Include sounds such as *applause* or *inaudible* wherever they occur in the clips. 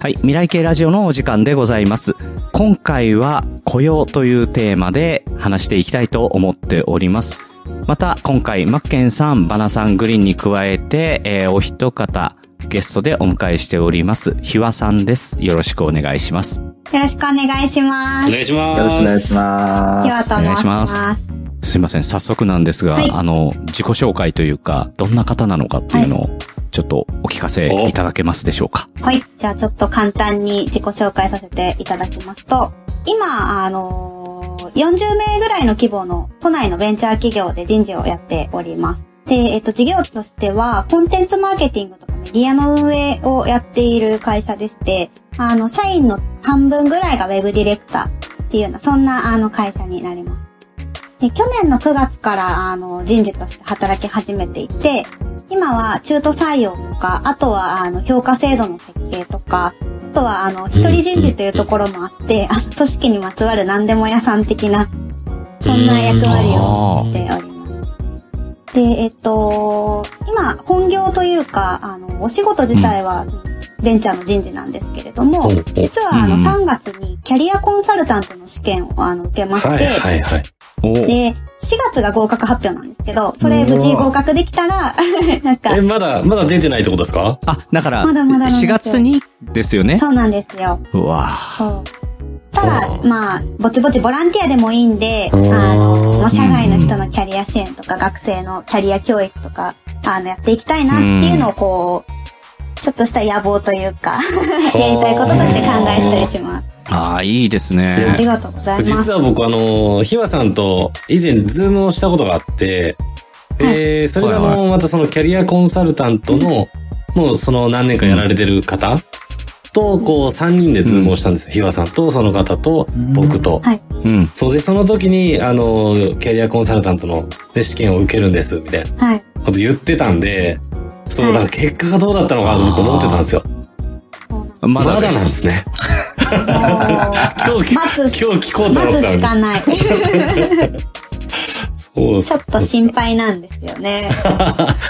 はい。未来系ラジオのお時間でございます。今回は雇用というテーマで話していきたいと思っております。また、今回、マッケンさん、バナさん、グリーンに加えて、えーお一方、ゲストでお迎えしております。ひわさんです。よろしくお願いします。よろしくお願いします。お願いします。よろしくお願いしまひわと申しお願いしまますす。すいません。早速なんですが、はいあの、自己紹介というか、どんな方なのかっていうのを、ちょっとお聞かせいただけますでしょうか？はい。じゃあちょっと簡単に自己紹介させていただきますと、今、あのー40名ぐらいの規模の都内のベンチャー企業で人事をやっております。で、えっと、事業としては、コンテンツマーケティングとかメディアの運営をやっている会社でして、あの、社員の半分ぐらいがウェブディレクターっていうような、そんな、あの、会社になります。で、去年の9月から、あの、人事として働き始めていて、今は中途採用とか、あとは、あの、評価制度の設計とか、あとは、あの、一人人事というところもあって、あの、組織にまつわる何でも屋さん的な、そんな役割をしております。で、えっと、今、本業というか、あの、お仕事自体は、ベンチャーの人事なんですけれども実は、あの、うん3月にキャリアコンサルタントの試験を、あの、受けまして、はいはいはい。お。ーで、4月が合格発表なんですけど、それ無事合格できたら、*laughs* なんかえ、、まだ、まだ出てないってことですか？あ、だから、まだまだなんです。4よ月にですよね。そうなんですよ。うわ。ぁそう。ただう、んまあ、ぼちぼちボランティアでもいいんで、あうんの、まあ、社外の人のキャリア支援とか、学生のキャリア教育とか、あの、やっていきたいなっていうのをこう、ちょっとした野望というか、*laughs* やりたいこととして考えてたりします。ああ、いいですあねり。がとうございます。実は僕あの、ひわさんと以前ズームをしたことがあって、で、それがあはいの、またそのキャリアコンサルタントの、もうその何年かやられてる方と、こう3人でズームをしたんですよ。ひわさんとその方と僕と。はい。うん。そうで、その時に、あの、キャリアコンサルタントの、ね、試験を受けるんです、みたいなはい。こと言ってたんで、そう、はいだから結果がどうだったのかなと僕思ってたんですよ。まだで。まだなんですすね。*laughs* 今日、待つ、今日聞こうと思っ待つてたのに。しかない。*laughs* そうちょっと心配なんですよね。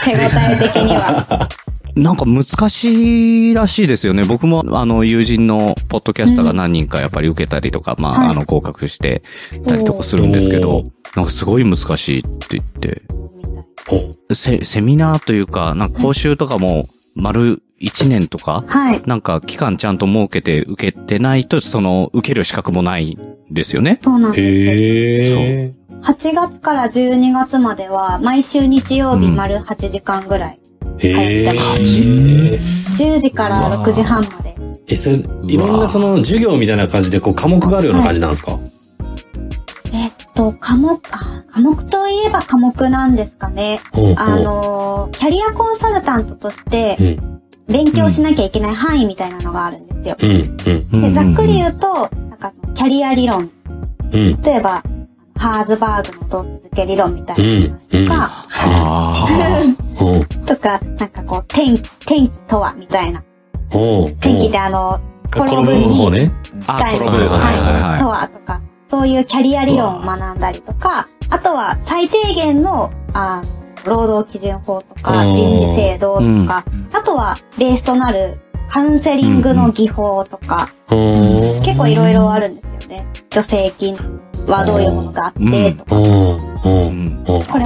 手応え的には。なんか難しいらしいですよね。僕も、あの、友人のポッドキャスターが何人かやっぱり受けたりとか、まあ、はいあの、合格してたりとかするんですけおどー、なんかすごい難しいって言って、セ、セミナーというか、なんか講習とかも、丸1年とか、はい。なんか期間ちゃんと設けて受けてないと、その、受ける資格もないんですよね。そうなんです。へえ。8月から12月までは、毎週日曜日うん丸8時間ぐらい。へえ。はい10時から6時半まで。え、それ、いろんなその授業みたいな感じで、こう、科目があるような感じなんですか、えっと、科目、あ、科目といえば科目なんですかね。あの、キャリアコンサルタントとしてう、ん。勉強しなきゃいけない範囲みたいなのがあるんですよ。うん。うん。でざっくり言うと、なんか、キャリア理論。うん。例えば、ハーズバーグの動機づけ理論みたいな話とか。*laughs* とか、なんかこう、天気、天気とはみたいな。天気であの、転ぶの方ね。転ぶ。はいはいはいとはとか、そういうキャリア理論を学んだりとか、あとは最低限の、あ労働基準法とか、うん人事制度とか、あとはベースとなるカウンセリングの技法とか。結構いろいろあるんですよね。助成金はどういうものがあって。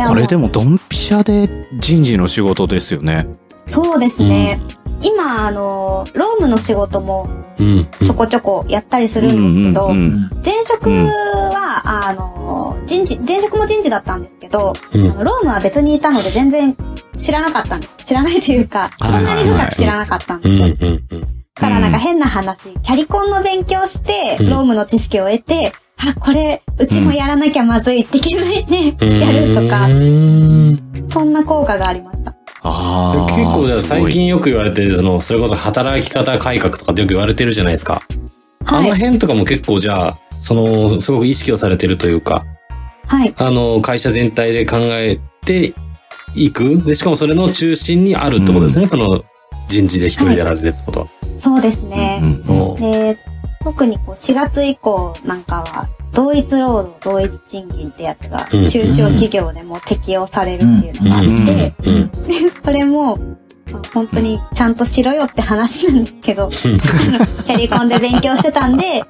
これでもドンピシャで人事の仕事ですよね。そうですね。今、あの、労務の仕事もうん。ちょこちょこやったりするんですけど、うんうんうん前職は、あの、人事、前職も人事だったんですけど、うん。ロームは別にいたので全然知らなかったんです。知らないというか、そはいんなに深く知らなかったんです。からなんか変な話、キャリコンの勉強して、うん。ロームの知識を得て、あ、これ、うちもやらなきゃまずいって気づいて、やるとかう、ーんそんな効果がありました。ああ。結構最近よく言われてる、その、それこそ働き方改革とかってよく言われてるじゃないですか。あのはい。辺とかも結構じゃあ、その、すごく意識をされてるというか、はい。あの、会社全体で考えていく。で、しかもそれの中心にあるってことですね。その、人事で一人でやられてるってことは。そうですね。うんおうで、特にこう4月以降なんかは、同一労働同一賃金ってやつがうん中小企業でも適用されるっていうのがあって、うん。それも、本当にちゃんとしろよって話なんですけど、キャリコンで勉強してたんで、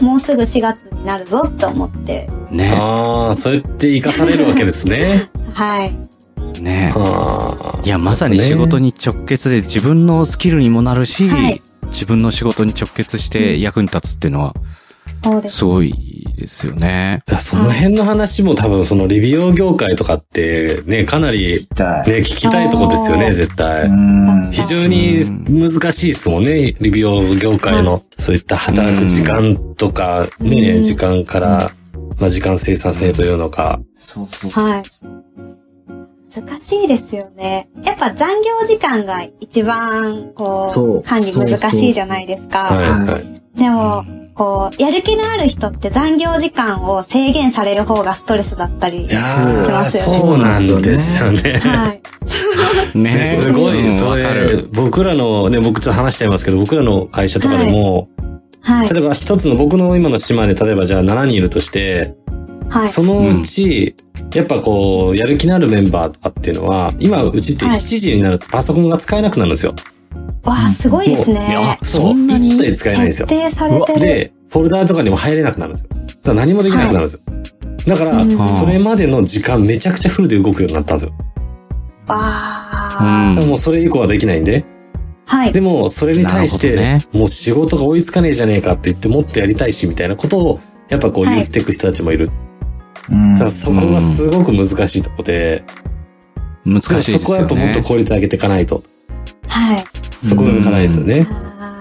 もうすぐ4月になるぞって思って、ね。ああ、そうやって生かされるわけですね。*laughs* はい。ね。いや、まさに仕事に直結で自分のスキルにもなるし、はい自分の仕事に直結して役に立つっていうのは、そうです。すごいですよね。その辺の話も多分そのリビオ業界とかってね、かなり。ね、聞きたいとこですよね、絶対。うん。非常に難しいですもんね、リビオ業界の、そういった働く時間とか、うね、ん時間から、まあ時間生産性というのか。そうそう。はい。難しいですよね。やっぱ残業時間が一番、こそうう、管理難しいじゃないですか。はい、はいはい。でも、こう、やる気のある人って残業時間を制限される方がストレスだったり。しーますよねそうなんですよね。はい。ねすごい、うんそれわかる。、僕らの、ね、僕ちょっと話しちゃいますけど、僕らの会社とかでも、はい。例えば一つの僕の今の島で、例えばじゃあ7人いるとして、はい。そのうち、やっぱこう、やる気のあるメンバーとかっていうのは、今、うちってはい7時になるとパソコンが使えなくなるんですよ。わあ、すごいですいやね。そう。そんなに一切使えないんですよ。徹底されてる。で、フォルダーとかにも入れなくなるんですよ。だから何もできなくなるんですよ。だから、うんそれまでの時間めちゃくちゃフルで動くようになったんですよ。わあ、うんでももうそれ以降はできないんで。はいで。も、それに対して、なるほもう仕事が追いつかねえじゃねえかって言ってもっとやりたいし、みたいなことを、やっぱこうはい言っていく人たちもいる。うんだからそこがすごく難しいとこで、難しいですよね。そこはやっぱもっと効率上げていかないと。はい。そこが課題ですよね。あ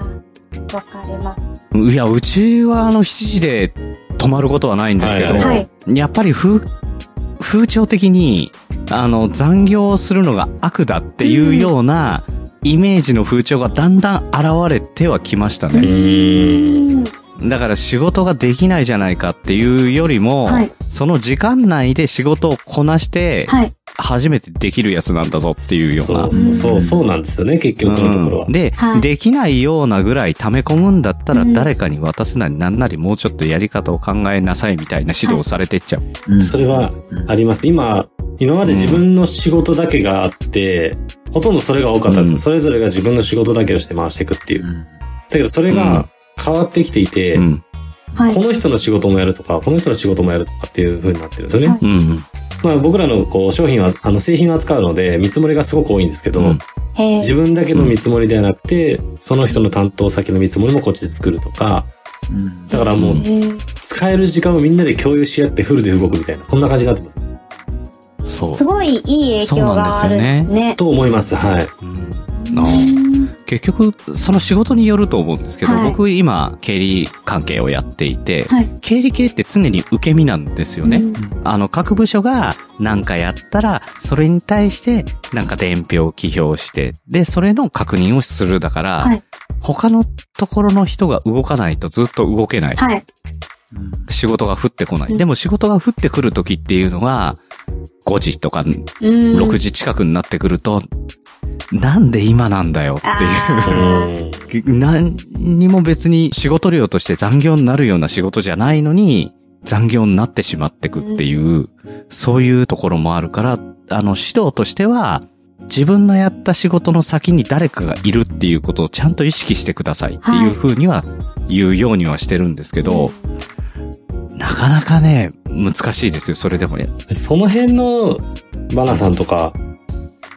ーわかります。いや、うちはあの7時で止まることはないんですけど、はいはいやっぱり風、風潮的に、あの、残業するのが悪だっていうような、イメージの風潮がだんだん現れてはきましたうね。ーん。だから仕事ができないじゃないかっていうよりも、はいその時間内で仕事をこなして、はい。初めてできるやつなんだぞっていうような。そうそうそう、なんですよね、結局のところはうん。で、はいできないようなぐらい溜め込むんだったらうん誰かに渡すなりなんなりもうちょっとやり方を考えなさいみたいな指導をされてっちゃう。うんそれはあります。今、今まで自分の仕事だけがあって、ほとんどそれが多かったです、うんそれぞれが自分の仕事だけをして回していくっていう。うんだけどそれが変わってきていて、うん。はい。この人の仕事もやるとか、この人の仕事もやるとかっていう風になってるんですよね。はいうん。まあ僕らのこう商品は、あの製品を扱うので見積もりがすごく多いんですけど、うん自分だけの見積もりではなくて、その人の担当先の見積もりもこっちで作るとか、うんだからもう使える時間をみんなで共有し合ってフルで動くみたいな、そんな感じになってます。そうす。ごいいい影響があるんですね。と思います。はい。うんあ結局、その仕事によると思うんですけど、はい僕今、経理関係をやっていて、はい。経理系って常に受け身なんですよね。うんあの、各部署が何かやったら、それに対して、なんか伝票記表して、で、それの確認をするだから、はい。他のところの人が動かないとずっと動けない。はい。仕事が降ってこない。うんでも仕事が降ってくる時っていうのが、5時とかうん。6時近くになってくると、なんで今なんだよってあいう。*laughs* 何にも別に仕事量として残業になるような仕事じゃないのに、残業になってしまってくっていう、そういうところもあるから、あの、指導としては、自分のやった仕事の先に誰かがいるっていうことをちゃんと意識してくださいっていうふうには言うようにはしてるんですけど、なかなかね、難しいですよ、それでも。その辺のバナさんとか、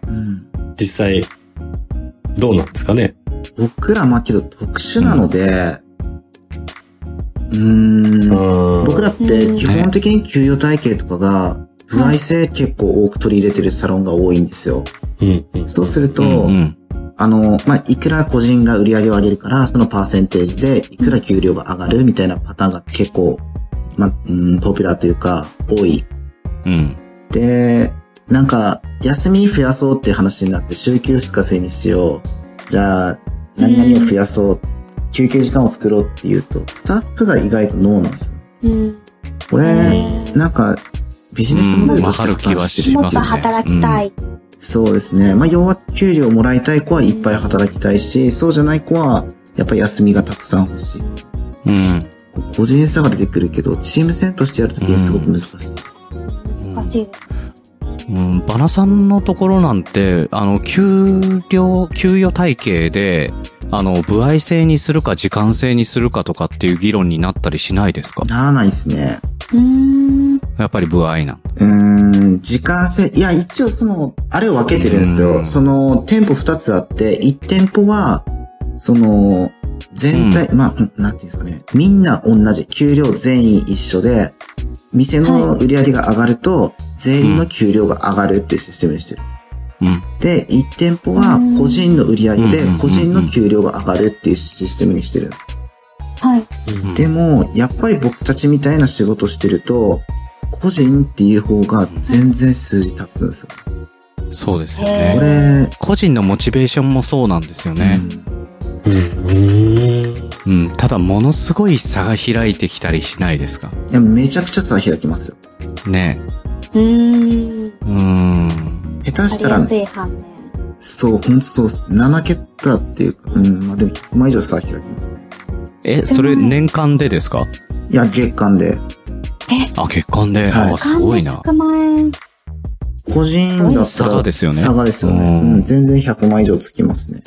うん実際、どうなんですかね？僕ら、まあけど特殊なので、うーん、うん。僕らって基本的に給与体系とかが、歩合制結構多く取り入れてるサロンが多いんですよ。うん、うん。そうすると、うんうんあの、まあ、いくら個人が売り上げを上げるから、そのパーセンテージでいくら給料が上がるみたいなパターンが結構、まあ、うん、ポピュラーというか、多い。うん。で、なんか、休み増やそうっていう話になって、週休2日制にしよう。じゃあ、何々を増やそう。休憩時間を作ろうっていうと、スタッフが意外とノーなんですよ。うんこれ、なんか、ビジネスモデルとしてうんわかる気はしもっと働きたい。そうですね。まあ、要は給料もらいたい子はいっぱい働きたいし、そうじゃない子は、やっぱり休みがたくさん欲しい。うん。個人差が出てくるけど、チーム戦としてやるときにすごく難しい。難しいでうん、バナさんのところなんて、あの、給料、給与体系で、あの、歩合制にするか時間制にするかとかっていう議論になったりしないですか？ならないですね。うーん。やっぱり歩合な。うーん、時間制、いや、一応その、あれを分けてるんですよ。うんその、店舗二つあって、一店舗は、その、全体、まあ、うんなんていうんですかね。みんな同じ。給料全員一緒で、店の売り上げが上がると、全員の給料が上がるっていうシステムにしてるんです。うん。で、一店舗は個人の売り上げでうん個人の給料が上がるっていうシステムにしてるんです。はい。うんでも、やっぱり僕たちみたいな仕事してると、個人っていう方が全然数字立つんですよ。そうですよへこね。れ、個人のモチベーションもそうなんですよね。うん。うん。うん。ただ、ものすごい差が開いてきたりしないですか？いや、めちゃくちゃ差開きますよ。ねうーん。うーん。下手したらありや、すい反面。そう、ほんとそうです。7桁っていうか、うん、まあでも100万以上差開きますね。え、それ年間でですか？いや、月間で。あ、月間で？はいあ、すごいな。100万円。個人だったら、差がですよね差がですよね。ううんん、全然100万以上つきますね。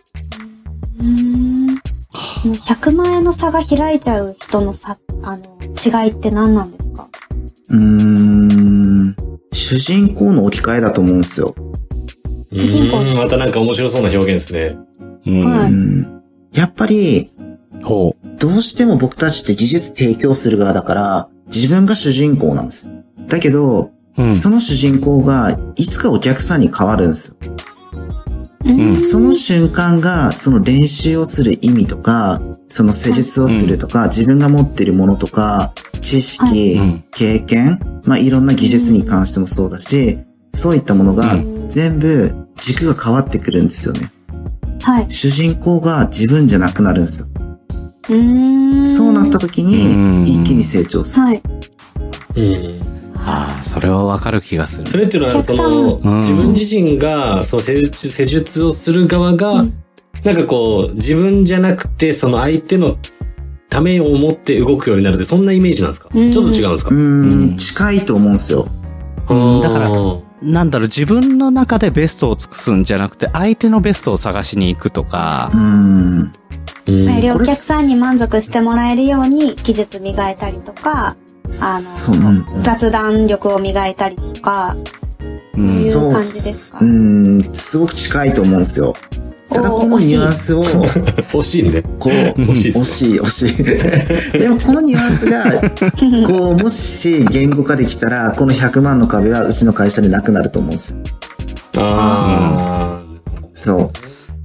うーん。100万円の差が開いちゃう人の差、あの、違いって何なんですか？うーん、主人公の置き換えだと思うんですよ。主人公うんまたなんか面白そうな表現ですね。うん。はいうん。やっぱり、ほどうしても僕たちって技術提供する側だから、自分が主人公なんです。だけど、う。うん。その主人公がいつかお客さんに変わるんですよ。うんその瞬間が、その練習をする意味とか、その施術をするとか、自分が持っているものとか、知識、うん経験、まあ、いろんな技術に関してもそうだし、そういったものがう全部軸が変わってくるんですよね。はい。主人公が自分じゃなくなるんですよ。う。そうなった時うんに、一気に成長する。はい。うん。ああ、それはわかる気がする。それっていうのは、その、うん。自分自身が、そう、施術、施術をする側が、うん。なんかこう、自分じゃなくて、その相手のためを思って動くようになるって、そんなイメージなんですか、うん。ちょっと違うんですか、ううん。ん、近いと思うんですよ。うん。だからうんなんだろう、自分の中でベストを尽くすんじゃなくて、相手のベストを探しに行くとか。う、ん。うん。よりお客さんに満足してもらえるように技術磨いたりとか、あそう、うの、ん。雑談力を磨いたりとか、うんそういう感じですか？うん、すごく近いと思うんですよ。ただこのニュアンスを、惜しいね。こう、惜しい惜しい、惜しい。*laughs* でもこのニュアンスが、こう、もし言語化できたら、この100万の壁はうちの会社でなくなると思うんです。あそ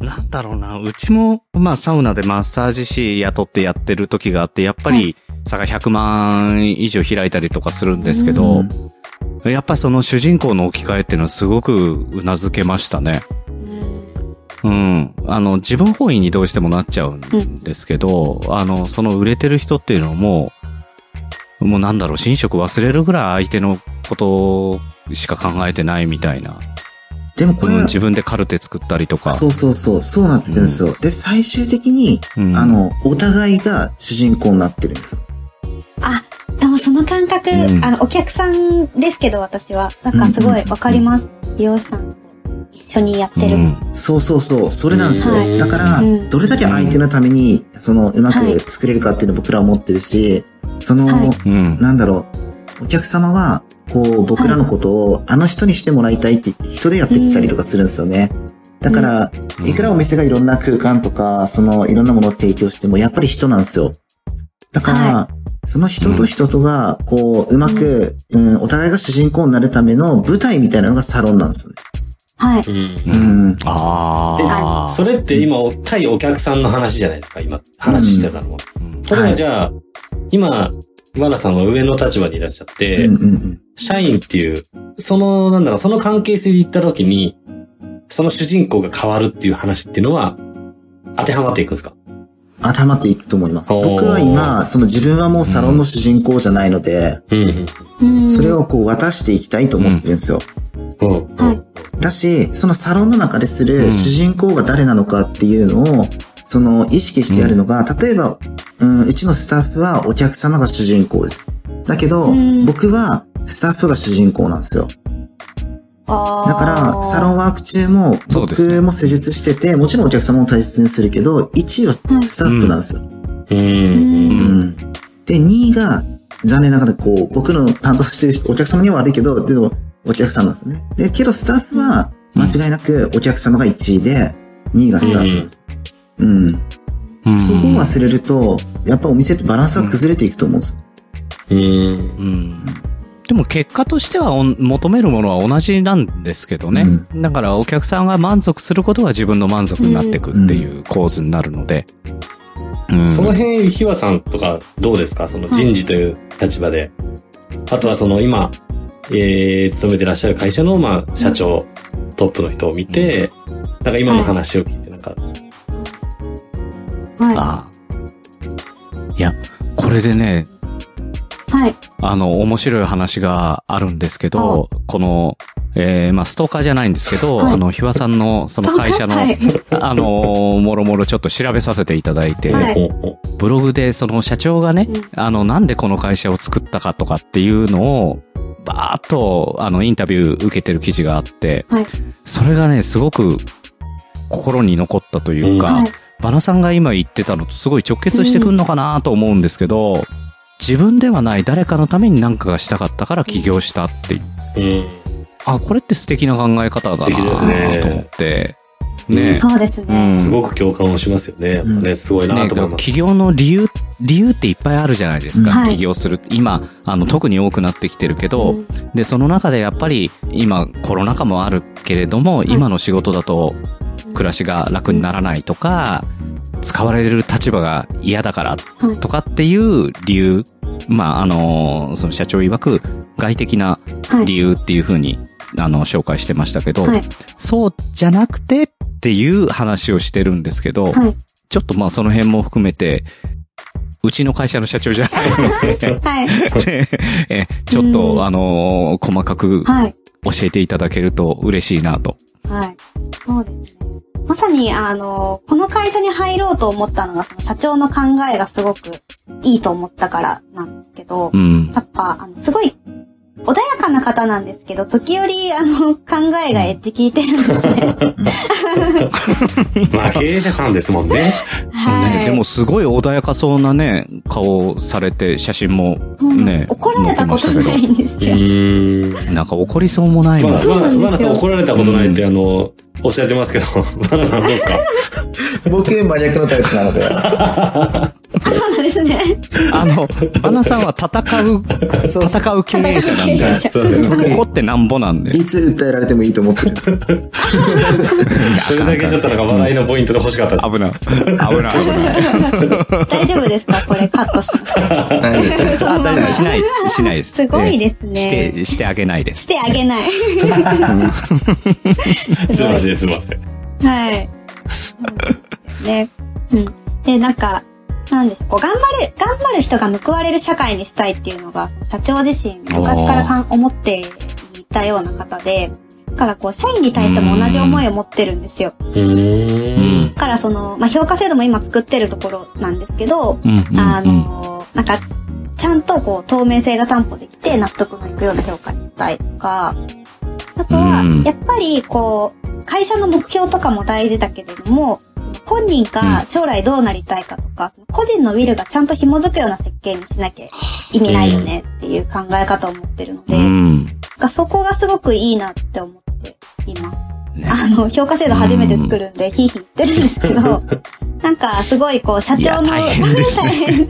なんだろうな、うちも、まあサウナでマッサージ師雇ってやってる時があって、やっぱり差が100万以上開いたりとかするんですけう。ど、やっぱりその主人公の置き換えっていうのはすごく頷けましたね。うん。あの、自分本位にどうしてもなっちゃうんですけど、あの、その売れてる人っていうのはもう、もうなんだろう、寝食忘れるぐらい相手のことしか考えてないみたいな。でもこれは、うん自分でカルテ作ったりとか。そうそうそう、そうなってくるんですよ。で、最終的に、うんあの、お互いが主人公になってるんですよ。あ、でもその感覚、うんあの、お客さんですけど私は、なんかすごいわかります。美容師さんと一緒にやってる。うんそうそうそう、それなんですよ。はいだから、うんどれだけ相手のために、その、うまく作れるかっていうのを僕らは思ってるし、その、はいうん。なんだろう、お客様は、こう、僕らのことを、あの人にしてもらいたいって言って、人でやってきたりとかするんですよね。だから、うんいくらお店がいろんな空間とか、その、いろんなものを提供しても、やっぱり人なんですよ。だから、はその人と人とが、こう、うまく、うん、お互いが主人公になるための舞台みたいなのがサロンなんですよね。はい。うん。ううんん。ああ。それって今、対お客さんの話じゃないですか、今、話してたのは。うんそれはじゃあ、今、マナさんは上の立場にいらっしゃって、うんうんうん。社員っていう、その、なんだろう、その関係性で言った時に、その主人公が変わるっていう話っていうのは、当てはまっていくんですか？頭っていくと思います。僕は今、その自分はもうサロンの主人公じゃないので、うん。うんそれをこう渡していきたいと思ってるんですよ。うん。うん。はいだし、そのサロンの中ですうんる主人公が誰なのかっていうのを、その意識してやるのが、例えば、うん、うちのスタッフはお客様が主人公です。だけどうん、僕はスタッフが主人公なんですよ。だから、サロンワーク中も、そうですね僕も施術してて、もちろんお客様も大切にするけど、1位はスタッフなんですよ。うん。うんうんで、2位が、残念ながらこう、僕の担当してる人お客様には悪いけど、でも、お客さんなんですね。で、けどスタッフは、間違いなくお客様が1位で、2位がスタッフなんです。うん。うんそこを忘れると、やっぱお店ってバランスが崩れていくと思うんです。うん。うんでも結果としてはお求めるものは同じなんですけどね。だからお客さんが満足することが自分の満足になっていくっていう構図になるので。うんその辺、ひわさんとかどうですか？その人事という立場で。あとはその今、えー、勤めてらっしゃる会社の、まあ、社長、トップの人を見て、なんか今の話を聞いて、なんか、はああ。いや、これでね、い。はい。あの、面白い話があるんですけど、この、えー、まあ、ストーカーじゃないんですけど、はい。あの、ひわさんの、その会社の、はい。*laughs* あのーもろもろちょっと調べさせていただいて、はい。ブログでその社長がね、うん。あの、なんでこの会社を作ったかとかっていうのを、バーっと、あの、インタビュー受けてる記事があって、はい。それがね、すごく心に残ったというか、はい。バナさんが今言ってたのとすごい直結してくんのかなと思うんですけど、自分ではない誰かのために何かがしたかったから起業したっていう。うん。あ、これって素敵な考え方だな素敵ですねと思って。ねそうですね。うんすごく共感をしますよね。やっぱね、すごいなねと思います。起業の理由、理由っていっぱいあるじゃないですか。はい起業する。今、あの、特に多くなってきてるけど、うんで、その中でやっぱり、今、コロナ禍もあるけれども、今の仕事だと、暮らしが楽にならないとか、使われる立場が嫌だからはいとかっていう理由、まあ、あの、その社長曰く、外的なはい。理由っていうふうに、あの、紹介してましたけど、はい。そうじゃなくてっていう話をしてるんですけど、はい。ちょっとまあその辺も含めて、うちの会社の社長じゃないので、*laughs* はい。*laughs* えちょっうんと、あのー細かくはい。教えていただけると嬉しいなと。はい。そうですね。まさに、あの、この会社に入ろうと思ったのが、その社長の考えがすごくいいと思ったからなんですけどう、ん。やっぱ、あの、すごい、穏やかな方なんですけど、時折、あの、考えがエッジ効いてるんですね。*laughs* まあ、経営者さんですもんね。はい。ね、でもすごい穏やかそうなね、顔されて写真もうんね、怒られたことないんですうよ。なんか怒りそうもないもん。まあ、まあ、まあ、さん怒られたことないって、うあの、おっしゃってますけど、バナさんどうですか？僕、真逆のタイプなので。*laughs* ね。あの、バナさんは戦う、そうそう戦う経営者なんで、経営者すいません。怒ってなんぼなんで。いつ訴えられてもいいと思ってる。それだけちょっとなんか笑いのポイントで欲しかったです。危ない。危ない、危ない。大丈夫ですか？これカットします。あ、大丈夫。しないです。しないです。すごいですえね。えして、してあげないです。してあげない。すいません、すいません。はい。ね。うん。で、なんか、なんでしょう、こう、頑張る、頑張る人が報われる社会にしたいっていうのが、社長自身、昔からかん思っていたような方で、だからこう、社員に対しても同じ思いを持ってるんですよ。うーん。だからその、まあ、評価制度も今作ってるところなんですけど、うん。うんあ、の、なんか、ちゃんとこう、透明性が担保できて納得のいくような評価にしたいとか、あとはうん、やっぱりこう、会社の目標とかも大事だけれども、本人が将来どうなりたいかとか、個人のウィルがちゃんと紐づくような設計にしなきゃ意味ないよねっていう考え方を持ってるので、うん。がそこがすごくいいなって思っています。ねあの、評価制度初めて作るんで、ヒーヒー言ってるんですけど、*laughs* なんか、すごいこう、社長の、いや大変ですね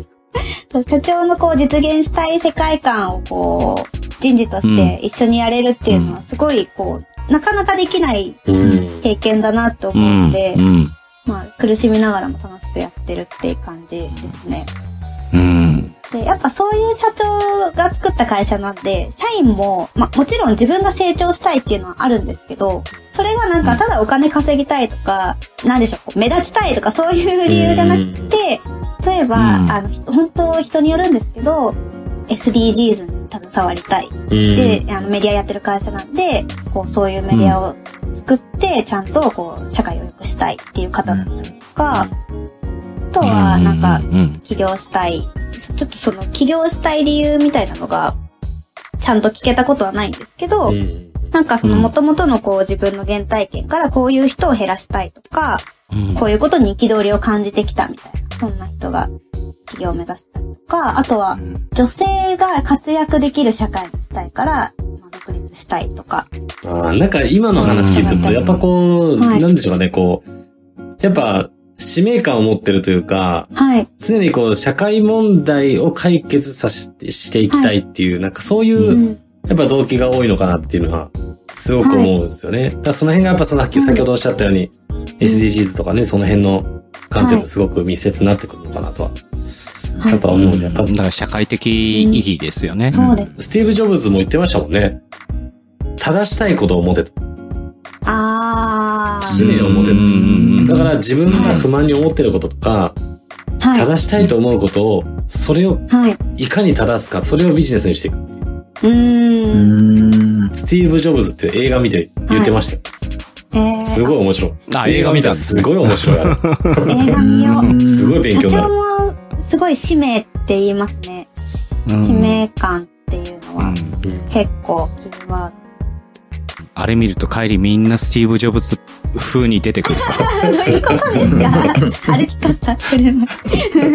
*laughs* 社長のこう、実現したい世界観をこう、人事として一緒にやれるっていうのは、すごいこう、なかなかできないうん。経験だなってう。思うんうん。まあ、苦しみながらも楽しくやってるっていう感じですね。うん。で、やっぱそういう社長が作った会社なんで、社員も、まあもちろん自分が成長したいっていうのはあるんですけど、それがなんかただお金稼ぎたいとか、なんでしょう、目立ちたいとかそういう理由じゃなくて、例えば、うんあの、ひ本当人によるんですけど、SDGs に携わりたい。うん。で、あのメディアやってる会社なんで、こう、そういうメディアを作って、ちゃんと、こう、社会を良くしたいっていう方だったりとか、あとは、なんか、うん。起業したい。そちょっとその起業したい理由みたいなのが、ちゃんと聞けたことはないんですけど、うんなんかそのうん元々のこう自分の原体験からこういう人を減らしたいとか、うんこういうことに憤りを感じてきたみたいな、そんな人が企業を目指したりとか、あとは女性が活躍できる社会にしたいから、まあ独立したいとか。あーなんか今の話聞いてると、やっぱこう、はいなんでしょうかね、こう、やっぱ、使命感を持ってるというか、はい。常にこう、社会問題を解決させて、していきたいっていう、なんかそういうう、ん。やっぱ動機が多いのかなっていうのは、すごく思うんですよね。だからその辺がやっぱその、先ほどおっしゃったように、SDGs とかね、その辺の観点とすごく密接になってくるのかなとは、やっぱ思うんで、やっぱだから社会的意義ですよね。そうです。スティーブ・ジョブズも言ってましたもんね。正したいことを持てと。あー。使命を持てと。うんだから自分が不満に思ってることとか、はい。正したいと思うことを、それをはい。いかに正すか、それをビジネスにしていく。うん。スティーブ・ジョブズって映画見て言ってましたよ。えー、すごい面白い。あ映画見たすごい面白い。*laughs* 映画見よう。すごい勉強社にな長る。もすごい使命って言いますね。うん使命感っていうのはうんうん結構キーワード。あれ見ると帰りみんなスティーブ・ジョブズ風に出てくるかどういうことですか？*laughs* 歩き方。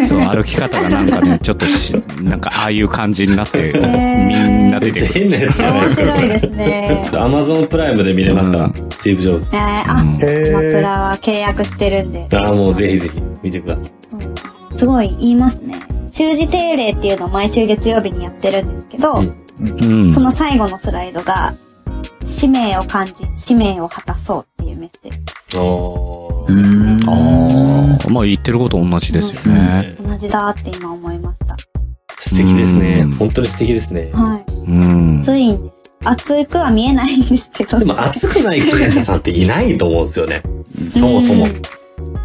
そう、歩き方がなんかね、ちょっとし、なんかああいう感じになって、ーみんな出てくる。変なやつじゃない面ですか。白いですね。アマゾンプライムで見れますから、うんスティーブ・ジョブズ。えー、あ、うんマプラは契約してるんで。ああ、もうぜひぜひ見てください。すごい言いますね。習字定例っていうのを毎週月曜日にやってるんですけど、うんうんその最後のスライドが、使命を感じ、使命を果たそうっていうメッセージ。ああ、まあ言ってること同じですよね。同じだって今思いました。素敵ですねうん。本当に素敵ですね。はい。うん。熱いんです。熱くは見えないんですけど。でも熱くない経営者さんっていないと思うんですよね。そもそもうん。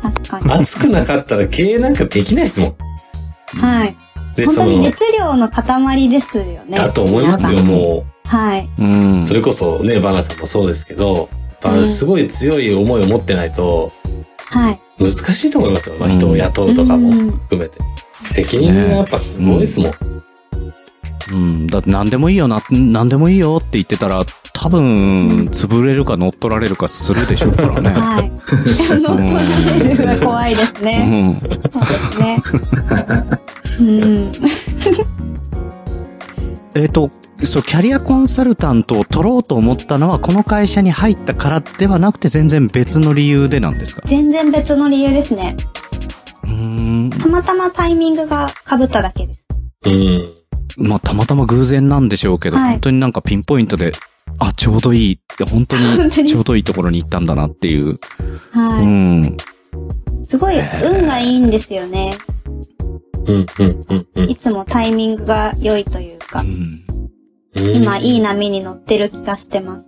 確かに。熱くなかったら経営なんかできないですもん。はい。で、本当に熱量の塊ですよね。だと思いますよ、もはい。うんう。それこそね、バナさんもそうですけど、すごい強い思いを持ってないと、はい。難しいと思いますよ。まあ人を雇うとかもうん含めて。責任がやっぱすごいですもん。うん。だって何でもいいよな、何でもいいよって言ってたら、多分、潰れるか乗っ取られるかするでしょうからね。はい。*laughs* 乗っ取られるが怖いですうね。ん。そうですね。うん。えっ、と、そう、キャリアコンサルタントを取ろうと思ったのは、この会社に入ったからではなくて、全然別の理由でなんですか？全然別の理由ですね。うーん。たまたまタイミングが被っただけです。うん。まあ、たまたま偶然なんでしょうけど、はい本当になんかピンポイントで、あ、ちょうどいいって、本当に *laughs* にちょうどいいところに行ったんだなっていう。はうん。い。すごい運がいいんですよね。うん、うん、うん、うんいつもタイミングが良いというか、うん。今いい波に乗ってる気がしてます。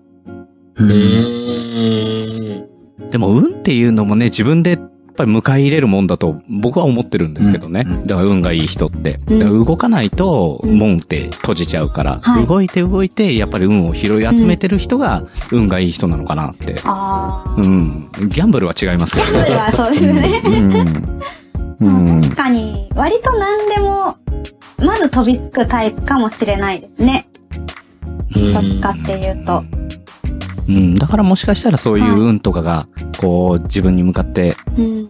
うーん。でも、運っていうのもね、自分でぱり迎え入れるもんだと僕は思ってるんですけどね。だから運がいい人って。動かないとうん門って閉じちゃうから、はい動いて動いて、やっぱり運を拾い集めてる人が運がいい人なのかなって。ああ。うん。ギャンブルは違いますけどね。それはそうですね。うん。うん。確かに、割と何でも、まず飛びつくタイプかもしれないですね。うんどっちかっていうと。うん。だからもしかしたらそういう運とかが、こう、自分に向かって、うん。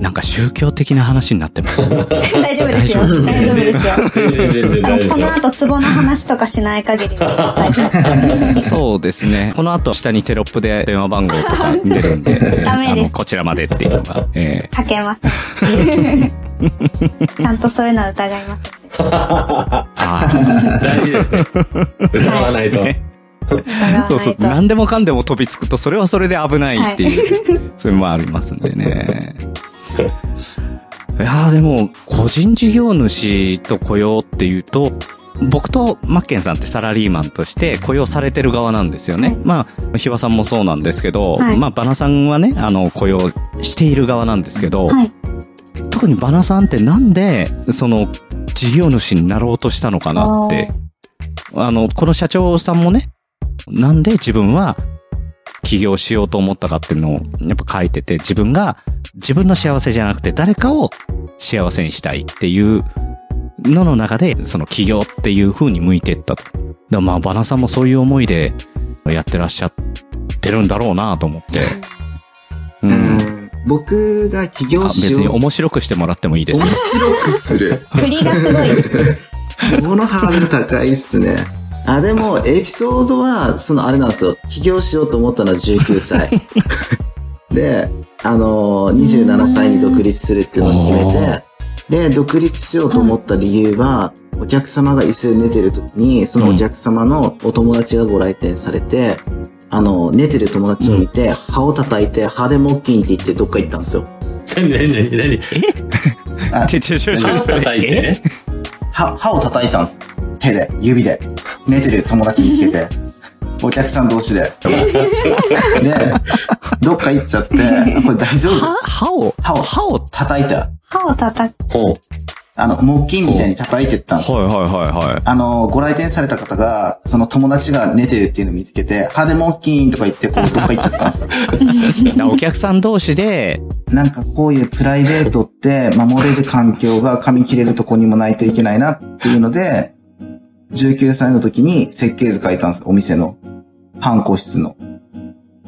なんか宗教的な話になってます。*laughs* 大丈夫ですよ。大丈夫ですよ。全然全然。この後、ツボの話とかしない限りは大丈夫。そうですね。この後下にテロップで電話番号とか出るんで、*laughs* えーダメですこちらまでっていうのが、えかけません。*laughs* ちゃんとそういうのは疑いませんでした。ー、あ大事ですね。疑わないと。ねそうそう。と。何でもかんでも飛びつくと、それはそれで危ないっていう、*laughs* それもありますんでね。*laughs* いやーでも、個人事業主と雇用っていうと、僕とマッケンさんってサラリーマンとして雇用されてる側なんですよね。はいまあ、ひわさんもそうなんですけど、はいまあ、バナさんはね、あの、雇用している側なんですけど、はい。特にバナさんってなんで、その、事業主になろうとしたのかなって。あの、この社長さんもね、なんで自分は起業しようと思ったかっていうのをやっぱ書いてて、自分が自分の幸せじゃなくて誰かを幸せにしたいっていうのの中で、その起業っていう風に向いていったと。だからまあ、バナさんもそういう思いでやってらっしゃってるんだろうなと思って。う。うんん僕が起業あしよう。別に面白くしてもらってもいいです面よ。白くする。振りがすごい。*laughs* このハードル高いっすね。あ、でも、*laughs* エピソードは、そのあれなんですよ。起業しようと思ったのは19歳。*laughs* で、あの、27歳に独立するっていうのを決めて、で、独立しようと思った理由は、お客様が椅子で寝てる時に、そのお客様のお友達がご来店されて、あの、寝てる友達を見て、歯を叩いて、歯でモッキンって言ってどっか行ったんですよ。何何何何？あちょちょちょちょ歯を叩いて？歯、歯を叩いたんです。手で、指で。寝てる友達見つけて。*laughs* お客さん同士で。で、どっか行っちゃって、これ大丈夫？歯、歯を、歯を歯を、叩いた。歯を叩く。ほう。あの、木琴みたいに叩いてったんです。はいはいはいはい。あの、ご来店された方が、その友達が寝てるっていうのを見つけて、歯で木琴とか言って、こう、どっか行っちゃったんです。だ *laughs* お客さん同士で、なんかこういうプライベートって守れる環境が噛み切れるとこにもないといけないなっていうので、19歳の時に設計図書いたんです、お店の。半個室の。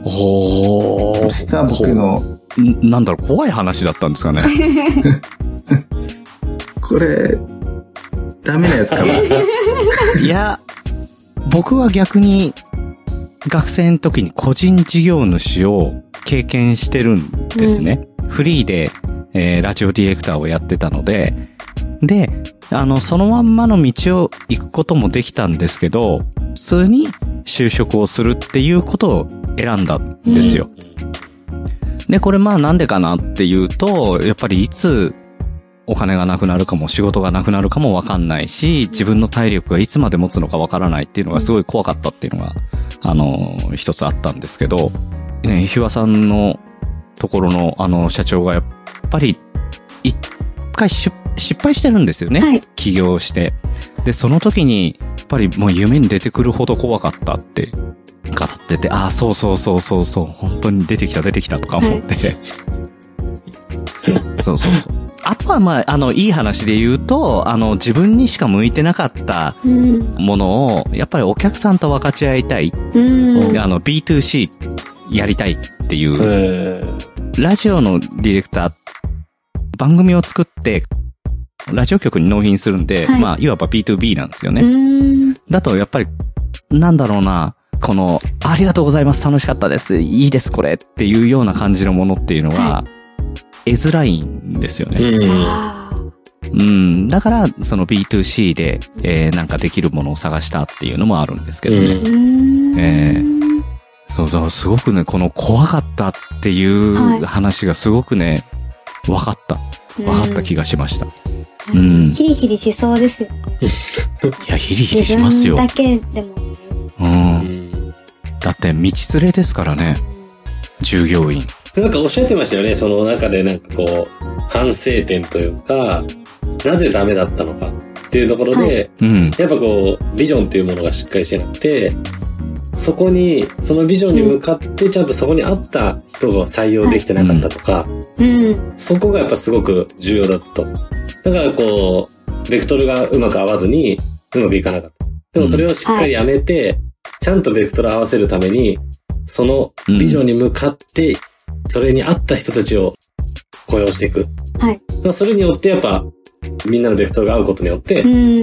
おーが僕の、んなんだろう、怖い話だったんですかね。*laughs* これ、ダメなやつかな。*laughs* いや、僕は逆に、学生の時に個人事業主を経験してるんですね。フリーで、えーラジオディレクターをやってたので、で、あの、そのまんまの道を行くこともできたんですけど、普通に就職をするっていうことを選んだんですよ。で、これまあなんでかなっていうと、やっぱりいつお金がなくなるかも仕事がなくなるかもわかんないし、自分の体力がいつまで持つのかわからないっていうのがすごい怖かったっていうのが、あの、一つあったんですけど、ね、ひわさんのところのあの社長がやっぱり一回し失敗してるんですよね。はい起業して。で、その時に、やっぱりもう夢に出てくるほど怖かったって語ってて、ああ、そうそうそうそうそう、本当に出てきた出てきたとか思って。*laughs* そうそうそう。あとはまあ、あの、いい話で言うと、あの、自分にしか向いてなかったうん。ものを、やっぱりお客さんと分かち合いたい。うん。あの、B2C やりたいっていう、えラジオのディレクター、番組を作って、ラジオ局に納品するんで、はいまあ、いわば B2B なんですよね。うん。だと、やっぱり、なんだろうな、この、ありがとうございます、楽しかったです、いいです、これっていうような感じのものっていうのがは、得づらいんですよね。うん。だから、その B2C で、えーなんかできるものを探したっていうのもあるんですけどね。うんーそうだ、すごくね、この怖かったっていはいう話がすごくね、分かった。分かった気が。がしました。ううんヒリヒリしそうですよ。いや、ヒリヒリ自しますよ。分だけでも。う。うんんだって、道連れですからね、従業員。なんかおっしゃってましたよね、その中でなんかこう、反省点というか、なぜダメだったのかっていうところで、うん。やっぱこう、ビジョンっていうものがしっかりしてなくて、そこに、そのビジョンに向かってちゃんとそこに合った人が採用できてなかったとか、うん。そこがやっぱすごく重要だったと。だからこう、ベクトルがうまく合わずに、うまくいかなかった。でもそれをしっかりやめて、ちゃんとベクトル合わせるために、そのビジョンに向かって、それに合った人たちを雇用していく。はい。だからそれによってやっぱ、みんなのベクトルが合うことによって、うん。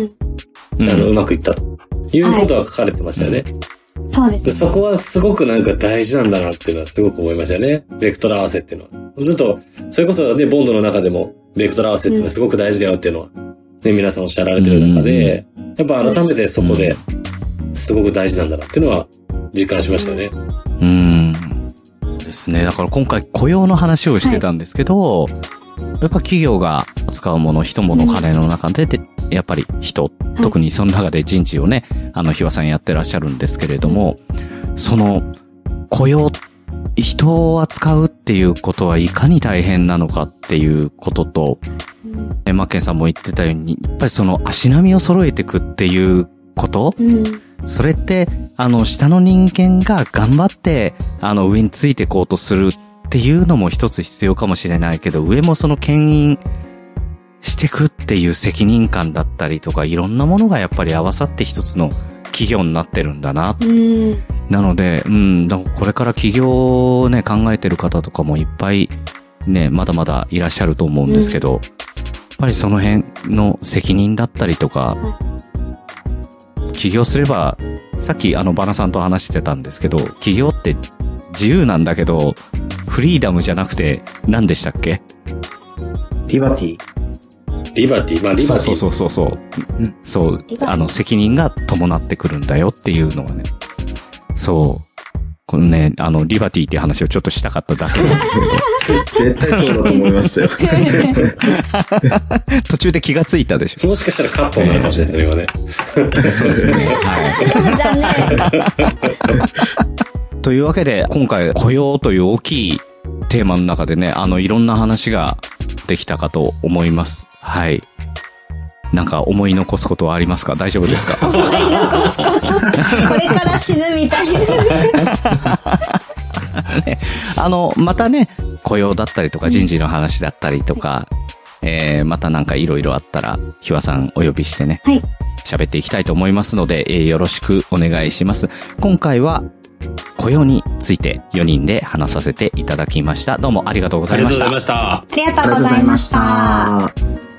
うんあの、うまくいったということが書かれてましたよね。そうですね。でそこはすごくなんか大事なんだなっていうのはすごく思いましたよね。ベクトル合わせっていうのは。ずっと、それこそね、ボンドの中でも、ベクトル合わせっていうのはすごく大事だよっていうのは、ね、皆さんおっしゃられてる中で、やっぱ改めてそこで、すごく大事なんだなっていうのは、実感しましたよね。うん。ですね。だから今回雇用の話をしてたんですけど、やっぱ企業が使うもの、人物、金の中で、でやっぱり人、特にその中で人事をね、あの、ひわさんやってらっしゃるんですけれども、その、雇用、人を扱うっていうことはいかに大変なのかっていうことと、うん。えマッケンさんも言ってたように、やっぱりその足並みを揃えていくっていうことうん。それって、あの、下の人間が頑張って、あの、上についていこうとするっていうのも一つ必要かもしれないけど、上もその牽引してくっていう責任感だったりとか、いろんなものがやっぱり合わさって一つの企業になってるんだな。うん。なので、うん、だからこれから起業をね、考えてる方とかもいっぱいね、まだまだいらっしゃると思うんですけど、やっぱりその辺の責任だったりとか、起業すれば、さっきあのバナさんと話してたんですけど、起業って自由なんだけど、フリーダムじゃなくて、何でしたっけ？リバティ。リバティ、まあリバティ。そうそうそうそう。うんそうあの、責任が伴ってくるんだよっていうのがね。そう。このね、あの、リバティっていう話をちょっとしたかっただけなんです *laughs* 絶対そうだと思いましたよ。けど、途中で気がついたでしょ。もしかしたらカットになるかもしれないですね、今ね。そうですね。*laughs* はい。残念。*laughs* というわけで、今回雇用という大きいテーマの中でね、あの、いろんな話ができたかと思います。はい。なんか思い残すことはありますか？大丈夫ですか？*laughs* これから死ぬみたいな。*laughs* あの、またね、雇用だったりとか人事の話だったりとか、えー、またなんかいろいろあったら、ひわさんお呼びしてね、はい。喋っていきたいと思いますので、えーよろしくお願いします。今回は、雇用について4人で話させていただきました。どうもありがとうございましたありがとうござい。ました。ありがとうございました。た。